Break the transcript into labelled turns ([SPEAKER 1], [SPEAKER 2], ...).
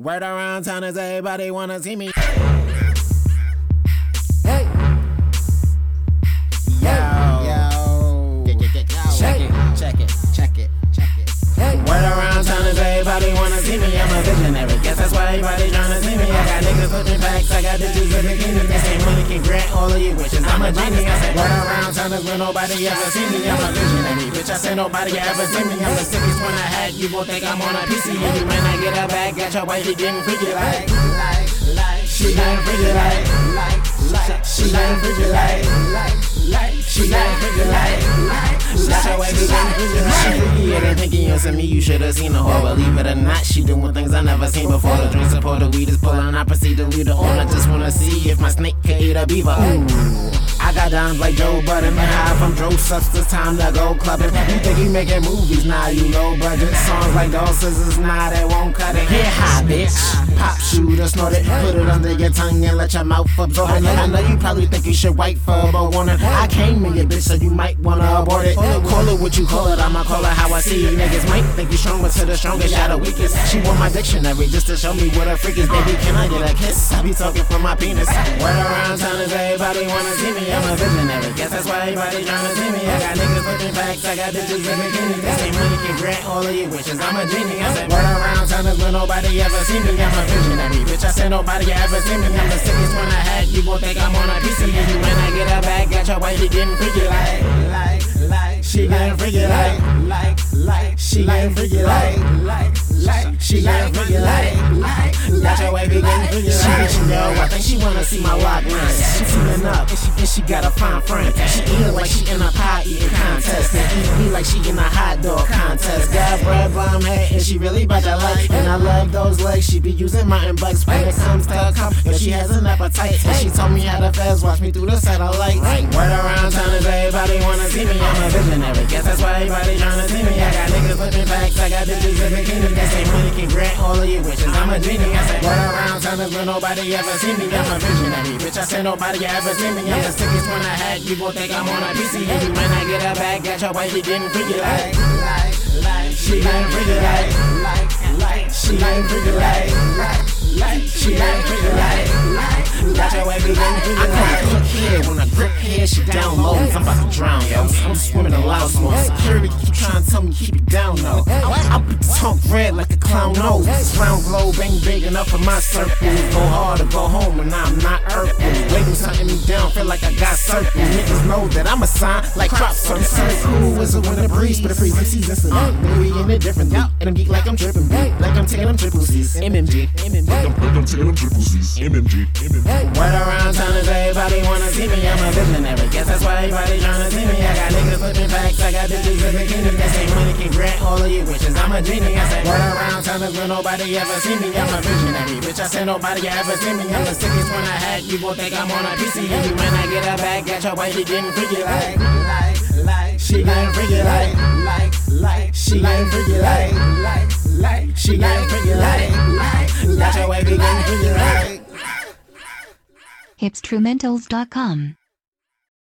[SPEAKER 1] Word around town is everybody wanna see me. See me. I'm a visionary. Guess that's why everybody tryna see me. I got niggas flipping facts. I got bitches in bikinis. They say money can grant all of your wishes. I'm a genius. I said word around is where nobody ever see me. I'm a visionary. Bitch, I said nobody ever see me. I'm the sickest one I had. You won't think I'm on a PC. And you when I get a bag, got your wifey getting freaky like, like, like. She getting freaky like, like, like. She getting freaky like, like, like. She getting freaky like, like. Your wifey getting freaky like. Thinking you me. You should have seen the whole. Believe it or not, she doing things I never seen before. The drink support, the weed is pulling. I proceed to lead the on. I just wanna see if my snake can eat a beaver. Ooh. I got dimes like Joe Budden, man. High from Dro it's time to go clubbing. You think he making movies? Nah, you low budget. Songs like Dog Scissors, nah, they won't cut it. Get high, bitch. Pop, shoot, or snort it. Put it under your tongue and let your mouth absorb it. I know you probably think you should wait for a but wanna. I came in your bitch, so you might wanna abort it. It what you call it, I'ma call it how I see it. Niggas might think you stronger to the strongest, y'all the weakest. She want my dictionary just to show me what a freak is. Baby, can I get a kiss? I be talking from my penis. Word around town is everybody wanna see me. I'm a visionary. Guess that's why everybody tryna see me. I got niggas looking facts, I got bitches in bikinis. They say money can grant all of your wishes. I'm a genie. I said word around town is where nobody ever see me. I'm a visionary. Bitch, I said nobody ever see me. I'm the sickest one I had. You gon' think I'm on a PC. And you when I get a bag, got your wifey getting freaky like, like, like. She getting freaky like, like, like. She getting freaky like, like, like. She getting freaky like, like. Got your wifey getting freaky like. She yo, I think she wanna see my lock lens. She teaming up and she and she got a fine friend. She eatin' like she in a pie eating contest. And eat me like she in a hot dog contest. Got bread bomb head and she really bout that life. And I love those legs. She be using mountain bikes when it comes to she has an appetite. And she told me how to fast watch me through the satellite. Right. Word around town is everybody wanna see me. I'm a visionary. Guess that's why everybody tryna see me. I got niggas flipping facts. I got bitches in bikinis. They say money can grant all of your wishes. I'm a genie. I said word around town is where nobody ever see me. I'm a visionary. Bitch, I said nobody ever see me. I'm the sickest one I had. People think I'm on a PC. When I get a bag, got your wifey getting freaky like, like, like. She getting freaky like, like, like. She freaky like, like, Freaky like. I quick here when I grip here, she down low. I'm about to drown, yo. I'm swimming in loud smoke. Security keep trying to tell me keep it down, though. I be tongue red like a clown nose. Round globe ain't big enough for my circle. Go hard or go home, and I'm not Urkel. Feel like I got circles. Niggas know that I'm a sign like crop circle. Sunny cool as a winter breeze, but a freezing season. So baby in a different league, and I'm geek like I'm dripping beat, like I'm taking them triple C's. MMG, MMG.
[SPEAKER 2] Like I'm taking them triple C's. MMG, MMG.
[SPEAKER 1] Word around town is everybody wanna see me. I'm a visionary. Guess that's why everybody tryna see me. I got niggas flipping facts. I got bitches in bikinis. They say money can grant all of your wishes. I'm a genie. I said word around town is where nobody ever see me. I'm a visionary. Bitch, I said nobody ever see me. I'm the sickest one I had. You gon' think I'm on a PC. And you when I get a bag, got your wifey getting freaky like, like, like. She getting freaky like, like, like. She getting freaky like, like, like. She getting freaky like, like. Got your wifey getting freaky like.
[SPEAKER 3] hipstrumentals.com